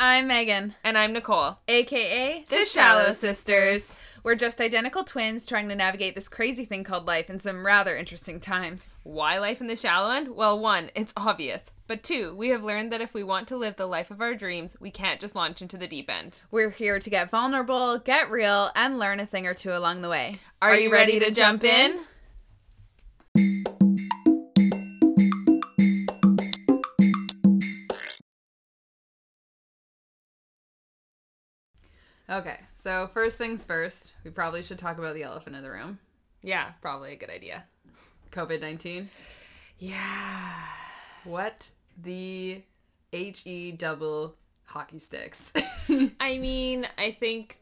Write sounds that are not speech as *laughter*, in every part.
I'm Megan, And I'm Nicole. aka The Shallow Sisters. We're just identical twins trying to navigate this crazy thing called life in some rather interesting times. Why life in the shallow end? Well, one, it's obvious. But two, we have learned that if we want to live the life of our dreams, we can't just launch into the deep end. We're here to get vulnerable, get real, and learn a thing or two along the way. Are, you ready, to jump in? Okay, so first things first, we probably should talk about the elephant in the room Yeah, probably a good idea. COVID 19. Yeah. What the HE double hockey sticks? *laughs* I mean, I think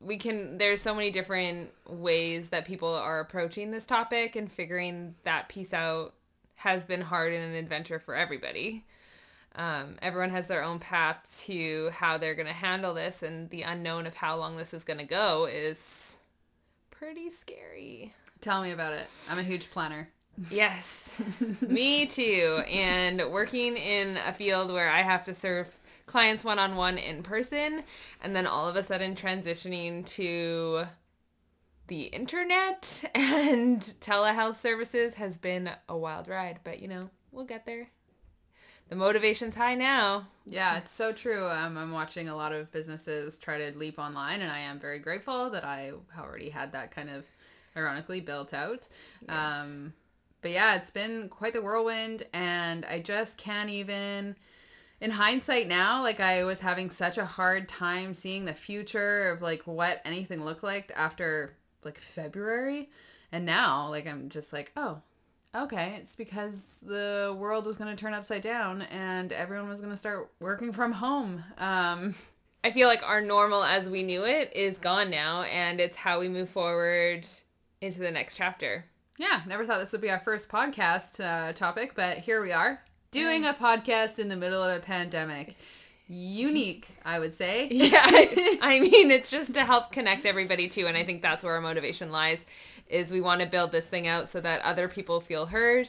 we can there's so many different ways that people are approaching this topic and figuring that piece out has been hard and an adventure for everybody. Um, everyone has their own path to how they're going to handle this and the unknown of how long this is going to go is pretty scary. Tell me about it. I'm a huge planner. Yes, *laughs* me too. And working in a field where I have to serve clients one on one in person, and then all of a sudden transitioning to the internet *laughs* and telehealth services has been a wild ride. But you know, we'll get there. The motivation's high now. Yeah, it's so true. Um, I'm watching a lot of businesses try to leap online, and I am very grateful that I already had that kind of ironically built out. Um, but yeah, it's been quite the whirlwind, and I just can't even. In hindsight now, like I was having such a hard time seeing the future of like what anything looked like after like February. And now, like I'm just like, oh, okay, it's because the world was going to turn upside down and everyone was going to start working from home. Um, I feel like our normal as we knew it is gone now, and it's how we move forward into the next chapter. yeah, never thought this would be our first podcast uh, topic, but here we are doing a podcast in the middle of a pandemic. Unique, I would say. *laughs* Yeah, I, I *laughs* mean, it's just to help connect everybody too, and I think that's where our motivation lies. Is we want to build this thing out so that other people feel heard,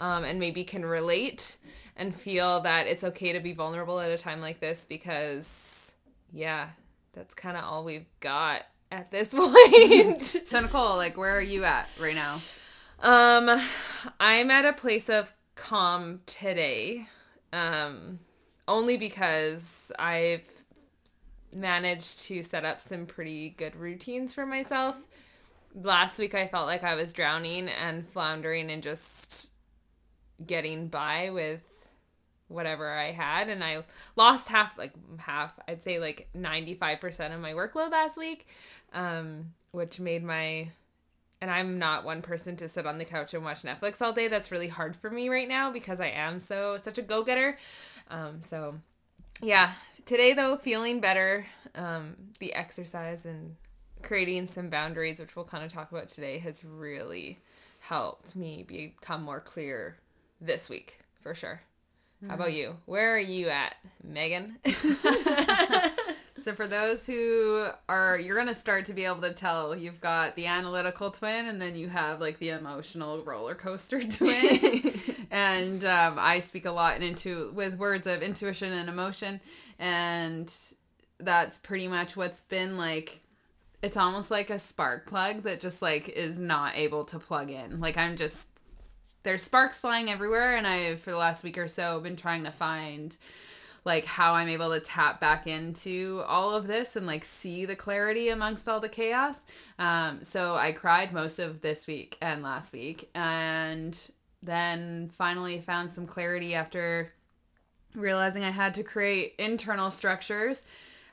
um, and maybe can relate and feel that it's okay to be vulnerable at a time like this because, yeah, that's kind of all we've got at this *laughs* point. So Nicole, like, where are you at right now? Um, I'm at a place of calm today. Um, only because I've managed to set up some pretty good routines for myself. Last week I felt like I was drowning and floundering and just getting by with whatever I had and I lost half like half I'd say like 95% of my workload last week um which made my and I'm not one person to sit on the couch and watch Netflix all day. That's really hard for me right now because I am so such a go-getter. Um, so yeah, today though feeling better. Um, the exercise and creating some boundaries, which we'll kind of talk about today, has really helped me become more clear this week for sure. How about you? Where are you at, Megan? *laughs* *laughs* So for those who are, you're gonna start to be able to tell. You've got the analytical twin, and then you have like the emotional roller coaster *laughs* twin. *laughs* and um, I speak a lot and into with words of intuition and emotion, and that's pretty much what's been like. It's almost like a spark plug that just like is not able to plug in. Like I'm just there's sparks flying everywhere, and I for the last week or so been trying to find like how I'm able to tap back into all of this and like see the clarity amongst all the chaos. Um, so I cried most of this week and last week, and then finally found some clarity after realizing I had to create internal structures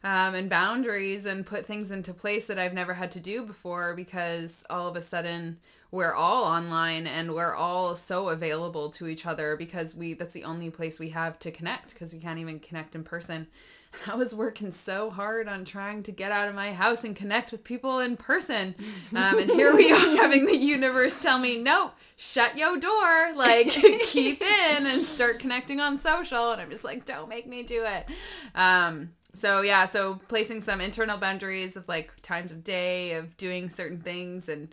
um, and boundaries and put things into place that I've never had to do before because all of a sudden we're all online and we're all so available to each other because we that's the only place we have to connect because we can't even connect in person. *laughs* I was working so hard on trying to get out of my house and connect with people in person. Um, and here we are *laughs* having the universe tell me, no, shut your door. Like, *laughs* keep in and start connecting on social. And I'm just like, don't make me do it. Um, so, yeah, so placing some internal boundaries of like times of day, of doing certain things. And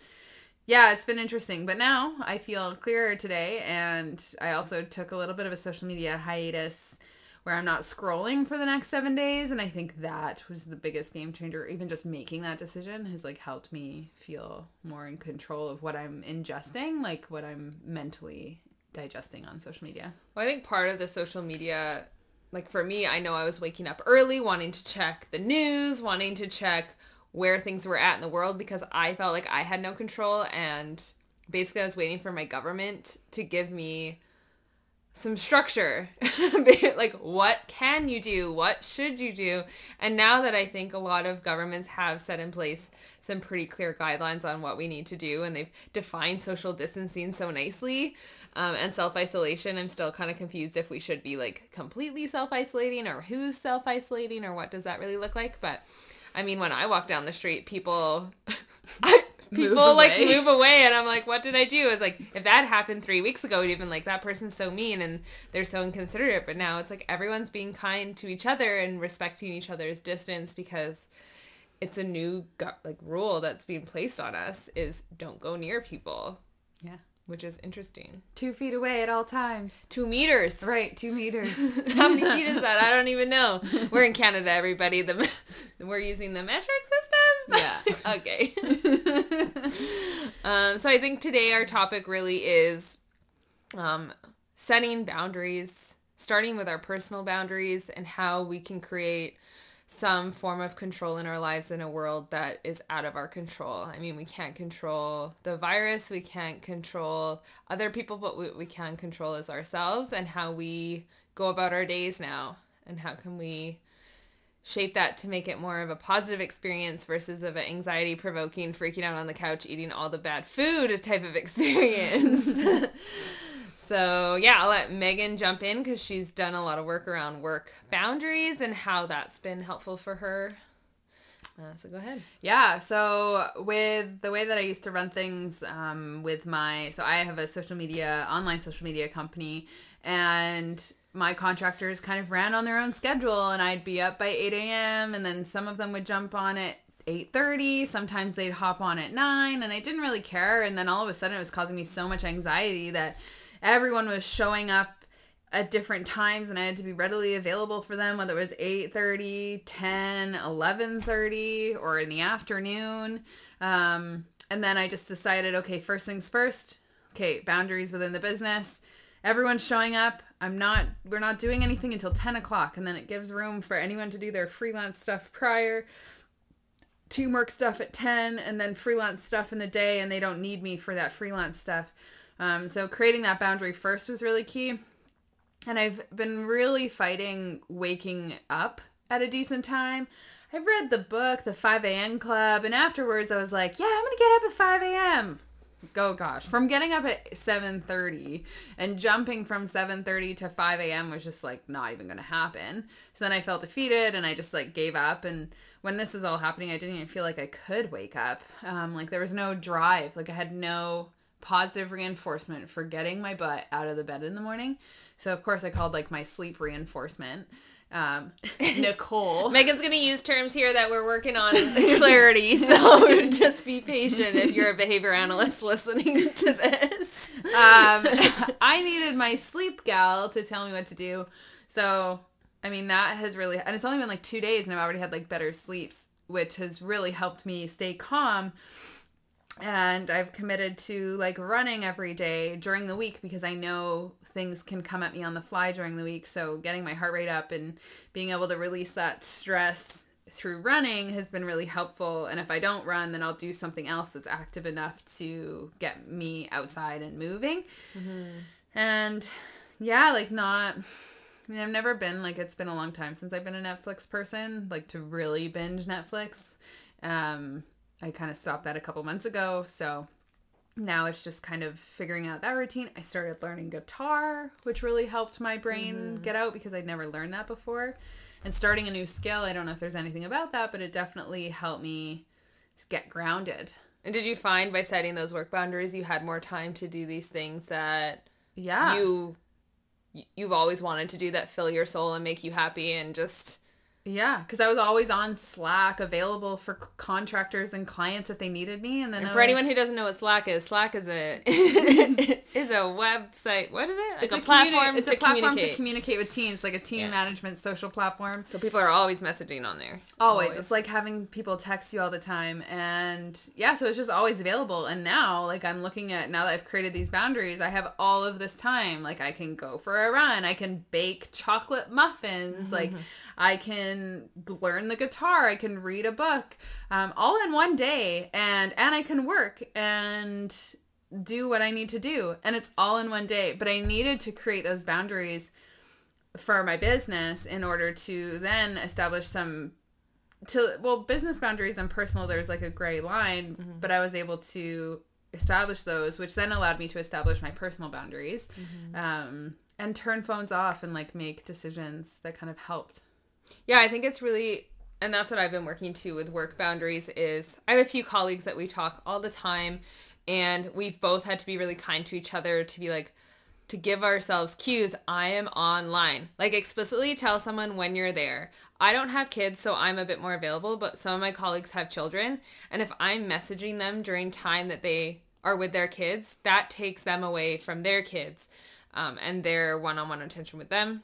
yeah, it's been interesting. But now I feel clearer today. And I also took a little bit of a social media hiatus where I'm not scrolling for the next seven days. And I think that was the biggest game changer. Even just making that decision has like helped me feel more in control of what I'm ingesting, like what I'm mentally digesting on social media. Well, I think part of the social media, like for me, I know I was waking up early, wanting to check the news, wanting to check where things were at in the world because I felt like I had no control. And basically, I was waiting for my government to give me some structure. *laughs* Like what can you do? What should you do? And now that i think a lot of governments have set in place some pretty clear guidelines on what we need to do and they've defined social distancing so nicely um, and self-isolation i'm still kind of confused if we should be like completely self-isolating or who's self-isolating or what does that really look like? But i mean when i walk down the street people *laughs* people like move away and i'm like what did i do it's like if that happened three weeks ago it'd even like that person's so mean and they're so inconsiderate but now it's like everyone's being kind to each other and respecting each other's distance because it's a new like rule that's being placed on us is don't go near people yeah which is interesting. Two feet away at all times. Two meters. Right, two meters. *laughs* How many feet is *laughs* that? I don't even know. We're in Canada, everybody. The *laughs* we're using the metric system. Yeah. *laughs* okay. *laughs* um, so I think today our topic really is um, setting boundaries, starting with our personal boundaries and how we can create some form of control in our lives in a world that is out of our control. I mean, we can't control the virus, we can't control other people, but what we can control is ourselves and how we go about our days now. And how can we shape that to make it more of a positive experience versus of an anxiety provoking, freaking out on the couch, eating all the bad food type of *laughs* experience. *laughs* So yeah, I'll let Megan jump in because she's done a lot of work around work boundaries and how that's been helpful for her. Uh, so go ahead. Yeah. So with the way that I used to run things um, with my, so I have a social media, online social media company, and my contractors kind of ran on their own schedule, and I'd be up by 8 a.m. and then some of them would jump on at 8.30 sometimes they'd hop on at 9 and i didn't really care and then all of a sudden it was causing me so much anxiety that everyone was showing up at different times and I had to be readily available for them, whether it was 8.30, 10, 11.30, or in the afternoon. Um, and then I just decided, okay, first things first. Okay, boundaries within the business. Everyone's showing up. I'm not, we're not doing anything until 10 o'clock. And then it gives room for anyone to do their freelance stuff prior to teamwork stuff at 10 and then freelance stuff in the day and they don't need me for that freelance stuff. Um, so creating that boundary first was really key. And I've been really fighting waking up at a decent time. I read the book, the 5 a.m. Club, and afterwards I was like, yeah, I'm going to get up at 5 a.m. Go gosh. From getting up at 7.30 and jumping from 7.30 to 5 a.m. was just like not even to happen. So then I felt defeated and I just like gave up. And when this was all happening, I didn't even feel like I could wake up. Um, like there was no drive. Like I had no positive reinforcement for getting my butt out of the bed in the morning. So of course I called like my sleep reinforcement. Um, *laughs* Nicole. Megan's gonna use terms here that we're working on in *laughs* clarity, so *laughs* just be patient if you're a behavior analyst listening to this. Um, I needed my sleep gal to tell me what to do. So I mean that has really and it's only been like two days and I've already had like better sleeps, which has really helped me stay calm and I've committed to like running every day during the week because I know things can come at me on the fly during the week. So getting my heart rate up and being able to release that stress through running has been really helpful. And if I don't run, then I'll do something else that's active enough to get me outside and moving. Mm-hmm. And yeah, like not. I mean, I've never been like it's been a long time since I've been a Netflix person, like to really binge Netflix. Um, I kind of stopped that a couple months ago. So now it's just kind of figuring out that routine. I started learning guitar, which really helped my brain mm-hmm. get out because I'd never learned that before. And starting a new skill, I don't know if there's anything about that, but it definitely helped me get grounded. And did you find by setting those work boundaries you had more time to do these things that yeah you you've always wanted to do that fill your soul and make you happy and just Yeah, because I was always on Slack, available for contractors and clients if they needed me. And then And for anyone who doesn't know what Slack is, Slack is a *laughs* *laughs* is a website. What is it? Like it's a, communi- platform it's to a platform communicate. to communicate with teams, like a team Yeah. management social platform. so people are always messaging on there. Always. It's like having people text you all the time. And yeah, so it's just always available. And now, like, I'm looking at now that I've created these boundaries, I have all of this time. Like, I can go for a run, I can bake chocolate muffins, like, mm-hmm. I can learn the guitar, I can read a book, um, all in one day. And, and I can work and do what I need to do. And it's all in one day. But I needed to create those boundaries for my business in order to then establish some to well business boundaries and personal there's like a gray line Mm-hmm. but i was able to establish those which then allowed me to establish my personal boundaries Mm-hmm. um, and turn phones off and like make decisions that kind of helped Yeah, I think it's really and that's what I've been working to with work boundaries is I have a few colleagues that we talk all the time and we've both had to be really kind to each other to be like to give ourselves cues I am online. Like explicitly tell someone when you're there. I don't have kids so I'm a bit more available, but some of my colleagues have children and if I'm messaging them during time that they are with their kids, that takes them away from their kids um, and their one-on-one attention with them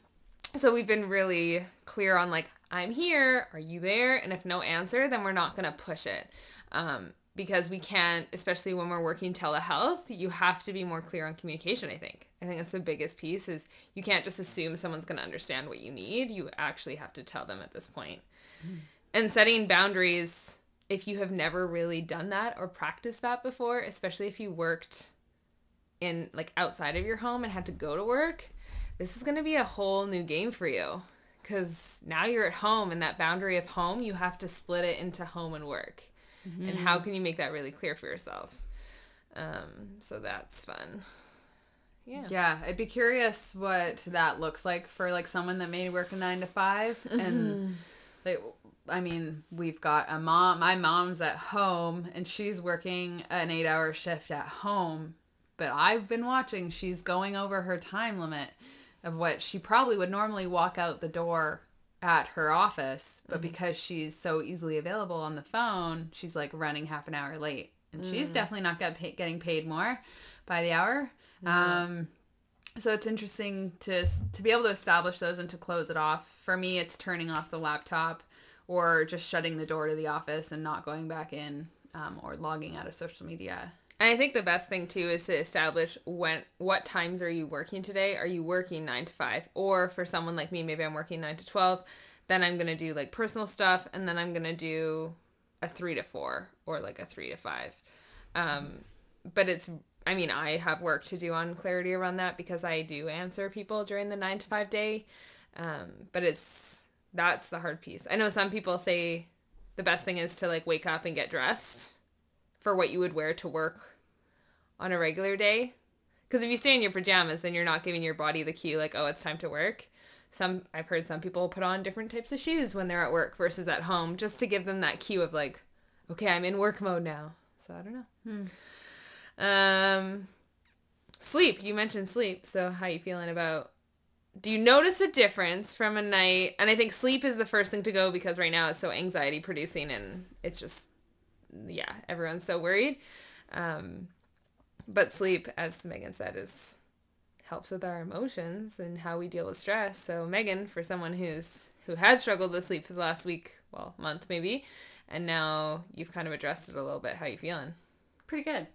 so we've been really clear on like i'm here are you there? And if no answer then we're not going to push it. Um, because we can't especially when we're working telehealth you have to be more clear on communication i think. I think that's the biggest piece is you can't just assume someone's going to understand what you need. You actually have to tell them at this point. point and setting boundaries if you have never really done that or practiced that before especially if you worked in like outside of your home and had to go to work this is going to be a whole new game for you. Because now you're at home and that boundary of home you have to split it into home and work. And how can you make that really clear for yourself? Um, so that's fun. Yeah. Yeah i'd be curious what that looks like for like someone that may work a nine to 5 Mm-hmm. and like i mean we've got a mom my mom's at home and she's working an eight hour shift at home. But i've been watching she's going over her time limit of what she probably would normally walk out the door at her office but because she's so easily available on the phone she's like running half an hour late. And she's definitely not pay- getting paid more by the hour. Um so it's interesting to to be able to establish those and to close it off. For me, it's turning off the laptop or just shutting the door to the office and not going back in um, or logging out of social media. And I think the best thing too is to establish when what times are you working today? Are you working 9 to 5? Or for someone like me, maybe I'm working 9 to 12, then I'm going to do like personal stuff and then I'm going to do a 3 to 4 or like a 3 to 5. Um but it's I mean, I have work to do on clarity around that because I do answer people during the 9 to 5 day. Um but it's that's the hard piece. I know some people say the best thing is to like wake up and get dressed for what you would wear to work on a regular day. Because if you stay in your pajamas, then you're not giving your body the cue like, oh, it's time to work. Some I've heard some people put on different types of shoes when they're at work versus at home, just to give them that cue of like, okay, I'm in work mode now. So I don't know. Um, sleep. You mentioned sleep. So how you feeling about? Do you notice a difference from a night? And I think sleep is the first thing to go because right now it's so anxiety producing and it's just yeah, everyone's so worried. Um, but sleep, as Megan said, is helps with our emotions and how we deal with stress. So Megan, for someone who's who had struggled with sleep for the last week, well, month maybe, and now you've kind of addressed it a little bit. How you feeling? Pretty good.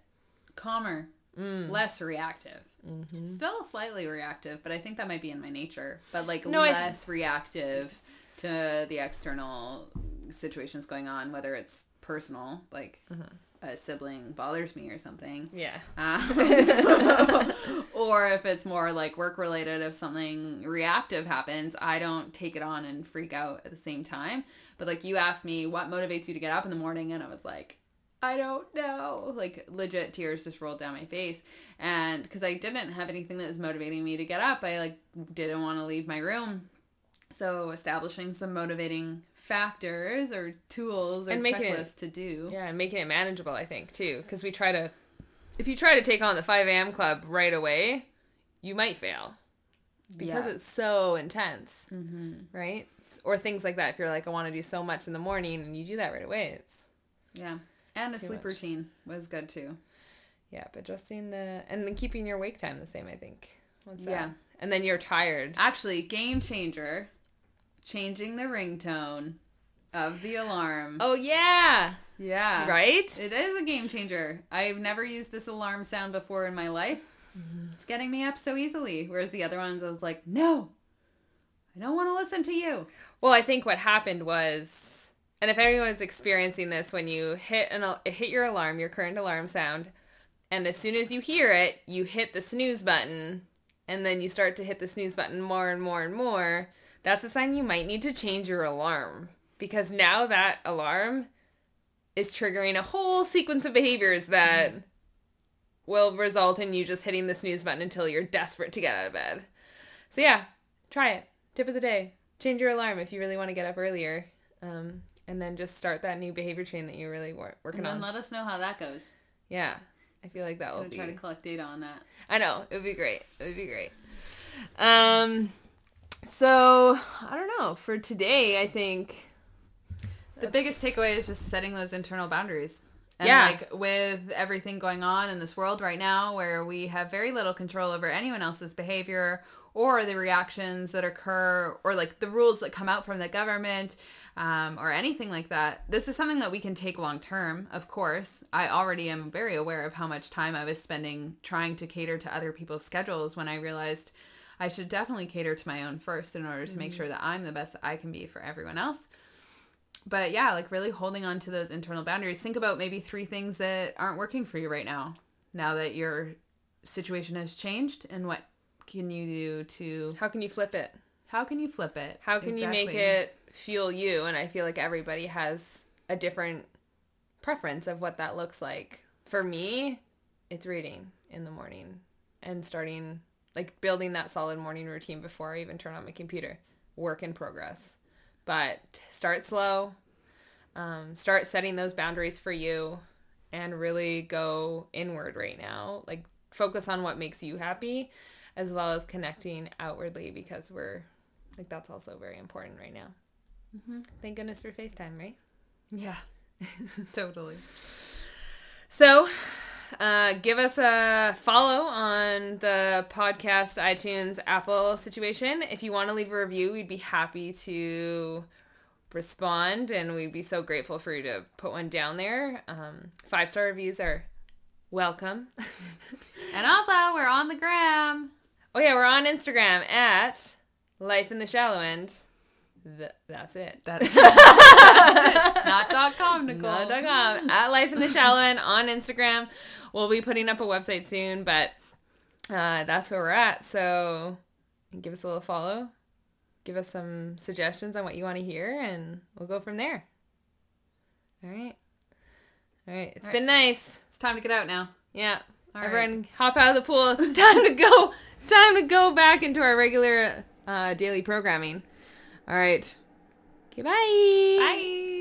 Calmer, mm. less reactive. Mm-hmm. Still slightly reactive, but I think that might be in my nature. But like No, less reactive to the external situations going on, whether it's personal, like mm-hmm. A sibling bothers me or something. Yeah. Um, *laughs* or if it's more like work related, if something reactive happens, I don't take it on and freak out at the same time. But like you asked me, what motivates you to get up in the morning? And I was like, I don't know. Like legit tears just rolled down my face. And because I didn't have anything that was motivating me to get up, I like didn't want to leave my room. So establishing some motivating factors or tools or And making it- to do. Yeah, and making it manageable, I think, too. Because we try to, if you try to take on the 5 a.m. club right away, you might fail. because Yeah. it's so intense, Mm-hmm. right? Or things like that. If you're like, I want to do so much in the morning, and you do that right away, it's Yeah. And a sleep much. routine was good too. yeah. But adjusting the and then keeping your wake time the same, I think. Once that, Yeah. and then you're tired. Actually, game changer, changing the ringtone of the alarm. Oh yeah, yeah. right. It is a game changer. I've never used this alarm sound before in my life. Mm-hmm. It's getting me up so easily. Whereas the other ones, I was like, no, I don't want to listen to you. Well, I think what happened was, and if anyone's experiencing this, when you hit an hit your alarm, your current alarm sound, and as soon as you hear it, you hit the snooze button, and then you start to hit the snooze button more and more and more. That's a sign you might need to change your alarm because now that alarm is triggering a whole sequence of behaviors that will result in you just hitting the snooze button until you're desperate to get out of bed. So yeah, try it. Tip of the day: change your alarm if you really want to get up earlier, um, and then just start that new behavior chain that you're really wor- working on. And then on. let us know how that goes. yeah, I feel like that will be. try to collect data on that. I know it would be great. It would be great. Um, so I don't know. For today, I think The biggest takeaway is just setting those internal boundaries. And Yeah. like with everything going on in this world right now where we have very little control over anyone else's behavior or the reactions that occur or like the rules that come out from the government um, or anything like that. This is something that we can take long term, of course. I already am very aware of how much time I was spending trying to cater to other people's schedules when I realized I should definitely cater to my own first in order to make sure mm-hmm. that I'm the best that I can be for everyone else but yeah, like really holding on to those internal boundaries. Think about maybe three things that aren't working for you right now. Now that your situation has changed, and what can you do to? how can you flip it? How can you flip it? How can you make it fuel you? And I feel like everybody has a different preference of what that looks like. For me, it's reading in the morning and starting like building that solid morning routine before I even turn on my computer. Work in progress. But start slow. Um, start setting those boundaries for you and really go inward right now. Like focus on what makes you happy as well as connecting outwardly because we're like that's also very important right now. Mhm. Thank goodness for FaceTime, right? Yeah, *laughs* totally. *laughs* So, uh, give us a follow on the podcast, iTunes, Apple situation. If you want to leave a review, we'd be happy to respond, and we'd be so grateful for you to put one down there. Um, Five star reviews are welcome. *laughs* And also, we're on the gram. oh yeah, we're on Instagram at Life in the Shallow End. Th- that's it. *laughs* That's not dot com, Nicole. Not dot com. at Life in the Shallow End on Instagram. We'll be putting up a website soon, but uh, that's where we're at. So give us a little follow. Give us some suggestions on what you want to hear, and we'll go from there. All right. All right. It's All right. been nice. It's time to get out now. Yeah. All right. Everyone hop out of the pool. *laughs* It's time to go. Time to go back into our regular uh, daily programming. All right. Okay, bye. Bye.